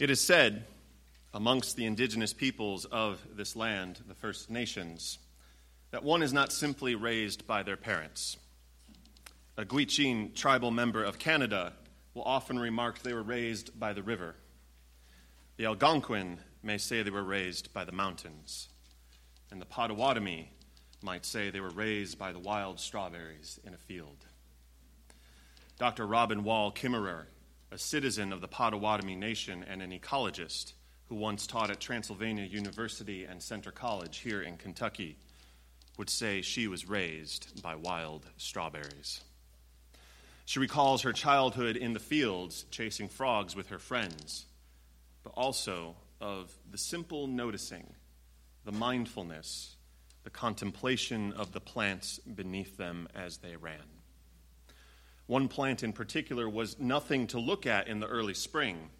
It is said amongst the indigenous peoples of this land, the First Nations, that one is not simply raised by their parents. A Gwich'in tribal member of Canada will often remark they were raised by the river. The Algonquin may say they were raised by the mountains. And the Potawatomi might say they were raised by the wild strawberries in a field. Dr. Robin Wall Kimmerer, a citizen of the Potawatomi Nation and an ecologist who once taught at Transylvania University and Centre College here in Kentucky, would say she was raised by wild strawberries. She recalls her childhood in the fields chasing frogs with her friends, but also of the simple noticing, the mindfulness, the contemplation of the plants beneath them as they ran. One plant in particular was nothing to look at in the early spring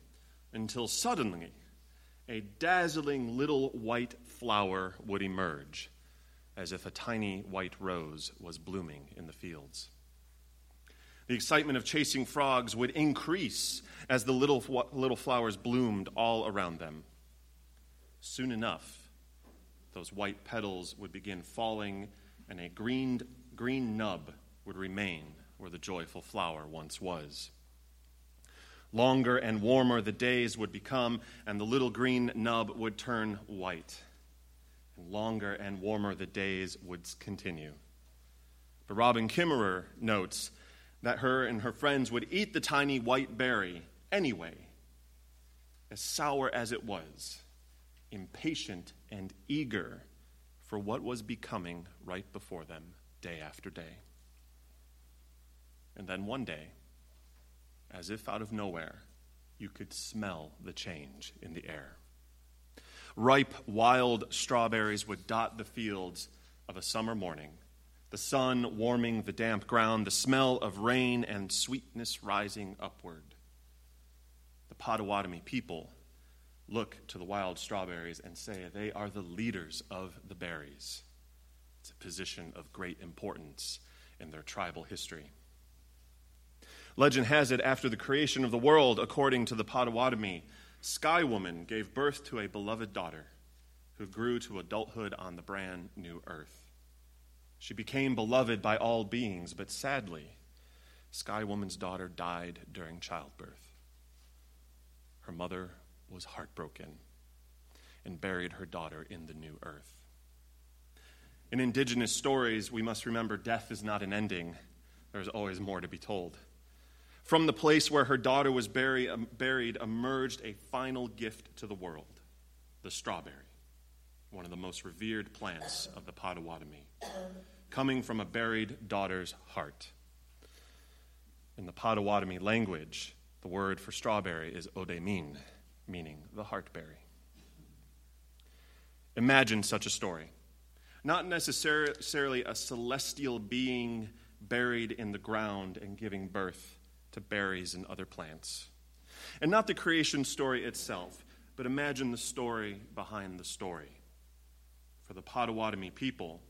until suddenly a dazzling little white flower would emerge, as if a tiny white rose was blooming in the fields. The excitement of chasing frogs would increase as the little, little flowers bloomed all around them. Soon enough, those white petals would begin falling, and a green, green nub would remain where the joyful flower once was. Longer and warmer the days would become, and the little green nub would turn white. And longer and warmer the days would continue. But Robin Kimmerer notes that her and her friends would eat the tiny white berry anyway, as sour as it was, impatient and eager for what was becoming right before them day after day. And then one day, as if out of nowhere, you could smell the change in the air. Ripe wild strawberries would dot the fields of a summer morning the sun warming the damp ground, the smell of rain and sweetness rising upward. The Potawatomi people look to the wild strawberries and say they are the leaders of the berries. It's a position of great importance in their tribal history. Legend has it after the creation of the world, according to the Potawatomi, Sky Woman gave birth to a beloved daughter who grew to adulthood on the brand new earth. She became beloved by all beings, but sadly, Sky Woman's daughter died during childbirth. Her mother was heartbroken and buried her daughter in the new earth. In indigenous stories, we must remember death is not an ending, there's always more to be told. From the place where her daughter was um, buried emerged a final gift to the world the strawberry one of the most revered plants of the Potawatomi, coming from a buried daughter's heart. In the Potawatomi language, the word for strawberry is odemin, meaning the heartberry. Imagine such a story. Not necessarily a celestial being buried in the ground and giving birth to berries and other plants. And not the creation story itself, but imagine the story behind the story for the Potawatomi people,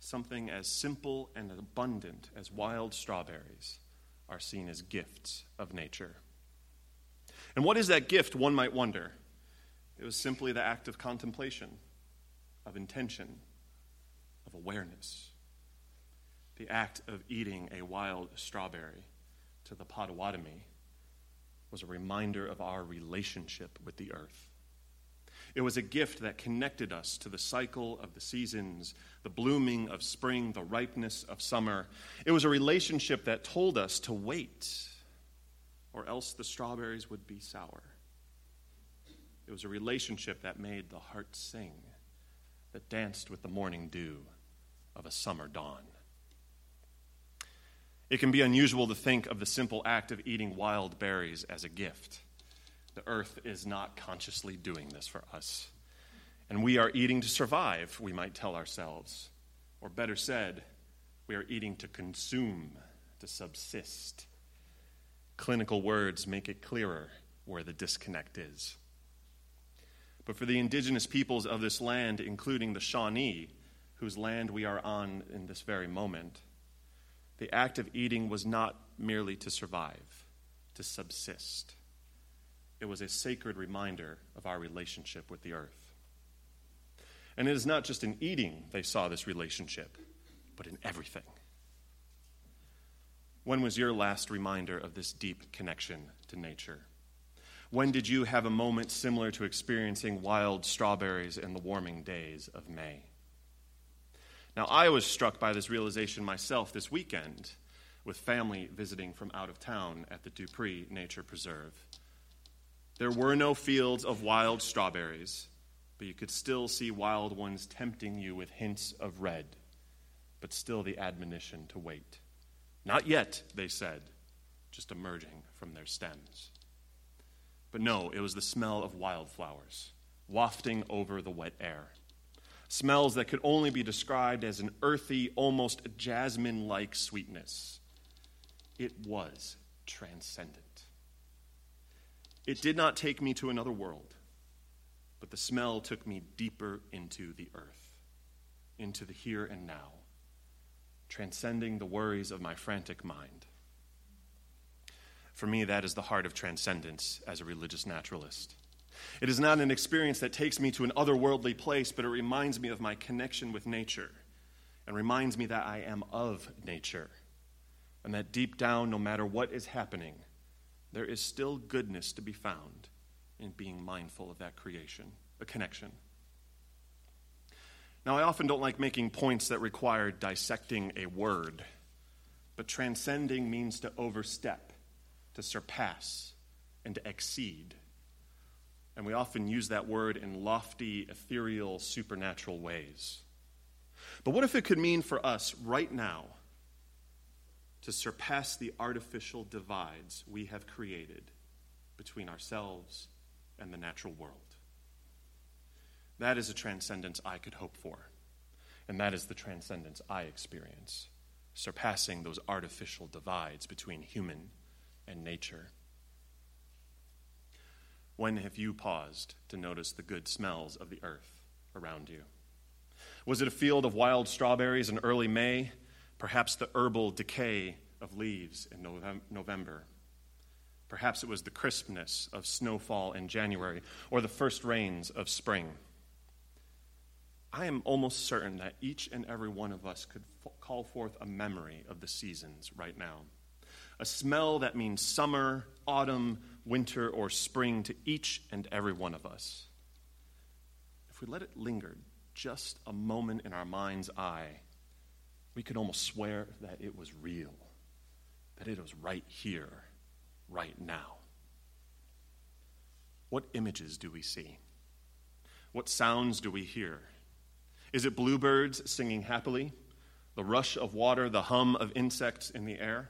something as simple and abundant as wild strawberries are seen as gifts of nature. And what is that gift, one might wonder? It was simply the act of contemplation, of intention, of awareness. The act of eating a wild strawberry to the Potawatomi was a reminder of our relationship with the earth. It was a gift that connected us to the cycle of the seasons, the blooming of spring, the ripeness of summer. It was a relationship that told us to wait, or else the strawberries would be sour. It was a relationship that made the heart sing, that danced with the morning dew of a summer dawn. It can be unusual to think of the simple act of eating wild berries as a gift. The earth is not consciously doing this for us. And we are eating to survive, we might tell ourselves. Or better said, we are eating to consume, to subsist. Clinical words make it clearer where the disconnect is. But for the indigenous peoples of this land, including the Shawnee, whose land we are on in this very moment, the act of eating was not merely to survive, to subsist. it was a sacred reminder of our relationship with the earth. And it is not just in eating they saw this relationship, but in everything. When was your last reminder of this deep connection to nature? When did you have a moment similar to experiencing wild strawberries in the warming days of May? Now, I was struck by this realization myself this weekend with family visiting from out of town at the Dupree Nature Preserve. There were no fields of wild strawberries, but you could still see wild ones tempting you with hints of red, but still the admonition to wait. Not yet, they said, just emerging from their stems. But no, it was the smell of wildflowers wafting over the wet air. Smells that could only be described as an earthy, almost jasmine like sweetness. It was transcendent. It did not take me to another world, but the smell took me deeper into the earth, into the here and now, transcending the worries of my frantic mind. For me, that is the heart of transcendence as a religious naturalist. It is not an experience that takes me to an otherworldly place, but it reminds me of my connection with nature and reminds me that I am of nature and that deep down, no matter what is happening, there is still goodness to be found in being mindful of that creation, a connection. Now, I often don't like making points that require dissecting a word, but transcending means to overstep to surpass, and to exceed. And we often use that word in lofty, ethereal, supernatural ways. But what if it could mean for us right now to surpass the artificial divides we have created between ourselves and the natural world? That is a transcendence I could hope for. And that is the transcendence I experience, surpassing those artificial divides between human and nature. When have you paused to notice the good smells of the earth around you? Was it a field of wild strawberries in early May? Perhaps the herbal decay of leaves in November. Perhaps it was the crispness of snowfall in January or the first rains of spring. I am almost certain that each and every one of us could f- call forth a memory of the seasons right now a smell that means summer, autumn, winter, or spring to each and every one of us. If we let it linger just a moment in our mind's eye, we could almost swear that it was real, that it was right here, right now. What images do we see? What sounds do we hear? Is it bluebirds singing happily? The rush of water, the hum of insects in the air?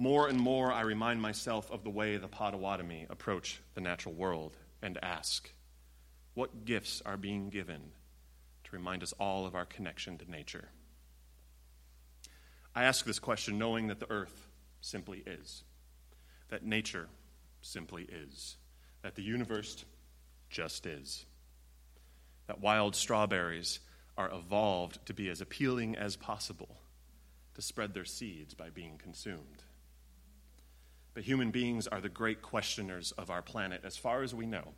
More and more, I remind myself of the way the Potawatomi approach the natural world and ask, what gifts are being given to remind us all of our connection to nature? I ask this question knowing that the earth simply is, that nature simply is, that the universe just is, that wild strawberries are evolved to be as appealing as possible, to spread their seeds by being consumed. But human beings are the great questioners of our planet, as far as we know.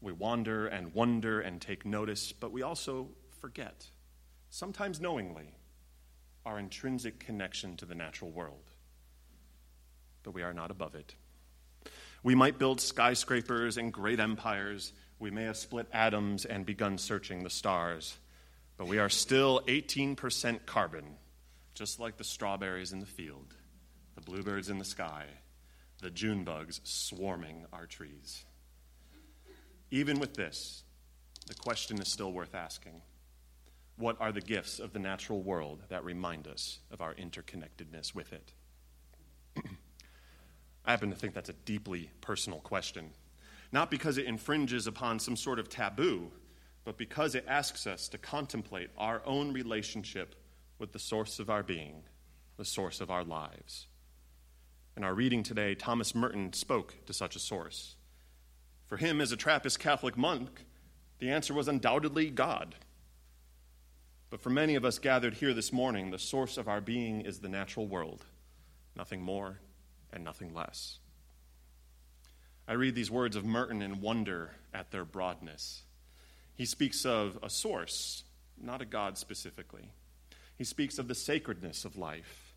We wander and wonder and take notice, but we also forget, sometimes knowingly, our intrinsic connection to the natural world. But we are not above it. We might build skyscrapers and great empires. We may have split atoms and begun searching the stars. But we are still 18% carbon, just like the strawberries in the field the bluebirds in the sky, the June bugs swarming our trees. Even with this, the question is still worth asking. What are the gifts of the natural world that remind us of our interconnectedness with it? I happen to think that's a deeply personal question. Not because it infringes upon some sort of taboo, but because it asks us to contemplate our own relationship with the source of our being, the source of our lives. In our reading today, Thomas Merton spoke to such a source. For him, as a Trappist Catholic monk, the answer was undoubtedly God. But for many of us gathered here this morning, the source of our being is the natural world, nothing more and nothing less. I read these words of Merton and wonder at their broadness. He speaks of a source, not a God specifically. He speaks of the sacredness of life,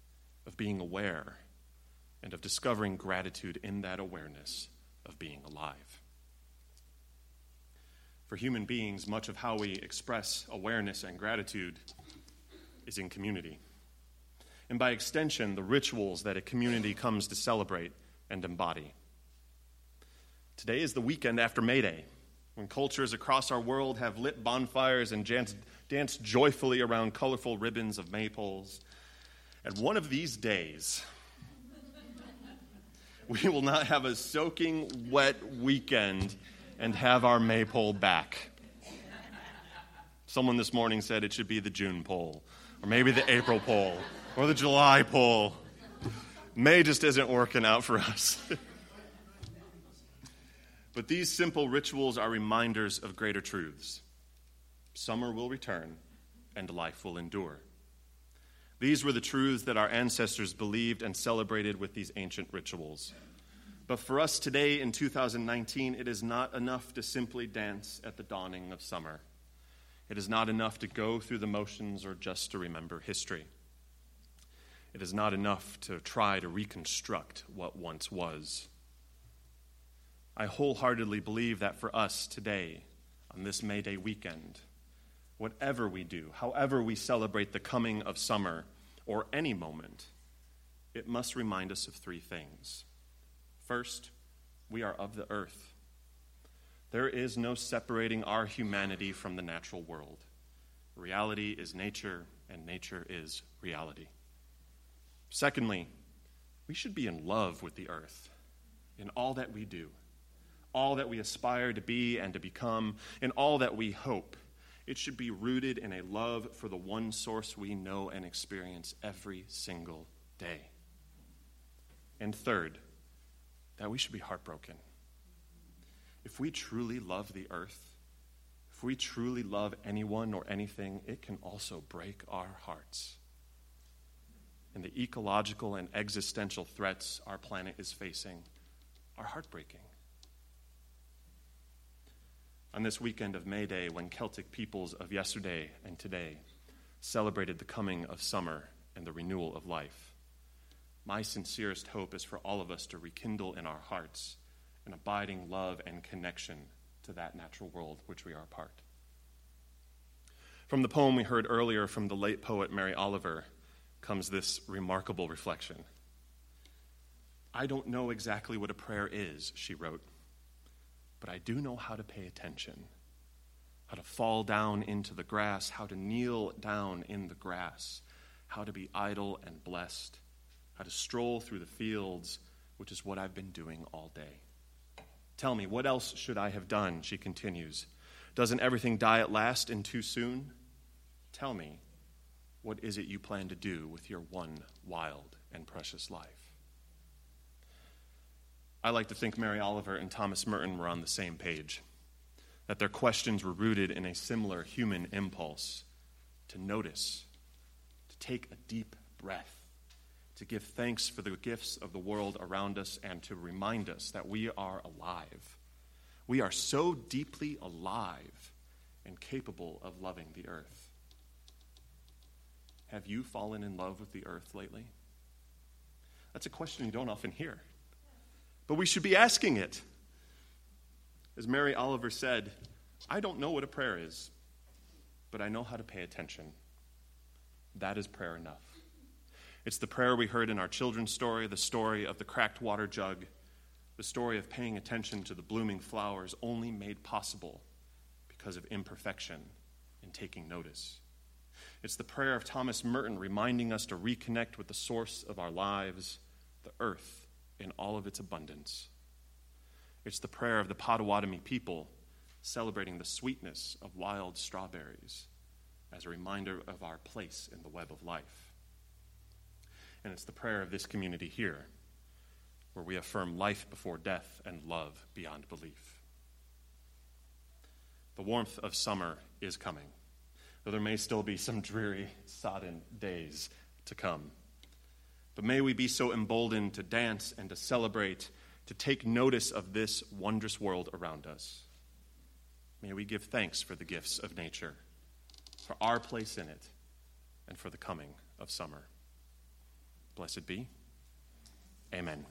of being aware, and of discovering gratitude in that awareness of being alive. For human beings, much of how we express awareness and gratitude is in community. And by extension, the rituals that a community comes to celebrate and embody. Today is the weekend after May Day, when cultures across our world have lit bonfires and danced joyfully around colorful ribbons of maypoles. And one of these days, we will not have a soaking wet weekend and have our maypole back. Someone this morning said it should be the June pole, or maybe the April pole, or the July pole. May just isn't working out for us. but these simple rituals are reminders of greater truths. Summer will return, and life will endure. These were the truths that our ancestors believed and celebrated with these ancient rituals. But for us today in 2019, it is not enough to simply dance at the dawning of summer. It is not enough to go through the motions or just to remember history. It is not enough to try to reconstruct what once was. I wholeheartedly believe that for us today, on this May Day weekend, whatever we do, however we celebrate the coming of summer or any moment, it must remind us of three things. First, we are of the earth. There is no separating our humanity from the natural world. Reality is nature, and nature is reality. Secondly, we should be in love with the earth in all that we do, all that we aspire to be and to become, in all that we hope it should be rooted in a love for the one source we know and experience every single day. And third, that we should be heartbroken. If we truly love the earth, if we truly love anyone or anything, it can also break our hearts. And the ecological and existential threats our planet is facing are heartbreaking on this weekend of May Day when Celtic peoples of yesterday and today celebrated the coming of summer and the renewal of life. My sincerest hope is for all of us to rekindle in our hearts an abiding love and connection to that natural world which we are a part. From the poem we heard earlier from the late poet Mary Oliver comes this remarkable reflection. I don't know exactly what a prayer is, she wrote but I do know how to pay attention, how to fall down into the grass, how to kneel down in the grass, how to be idle and blessed, how to stroll through the fields, which is what I've been doing all day. Tell me, what else should I have done? She continues. Doesn't everything die at last and too soon? Tell me, what is it you plan to do with your one wild and precious life? I like to think Mary Oliver and Thomas Merton were on the same page, that their questions were rooted in a similar human impulse to notice, to take a deep breath, to give thanks for the gifts of the world around us, and to remind us that we are alive. We are so deeply alive and capable of loving the earth. Have you fallen in love with the earth lately? That's a question you don't often hear but we should be asking it. As Mary Oliver said, I don't know what a prayer is, but I know how to pay attention. That is prayer enough. It's the prayer we heard in our children's story, the story of the cracked water jug, the story of paying attention to the blooming flowers only made possible because of imperfection and taking notice. It's the prayer of Thomas Merton reminding us to reconnect with the source of our lives, the earth, in all of its abundance. It's the prayer of the Potawatomi people celebrating the sweetness of wild strawberries as a reminder of our place in the web of life. And it's the prayer of this community here, where we affirm life before death and love beyond belief. The warmth of summer is coming, though there may still be some dreary, sodden days to come. But may we be so emboldened to dance and to celebrate, to take notice of this wondrous world around us. May we give thanks for the gifts of nature, for our place in it, and for the coming of summer. Blessed be. Amen.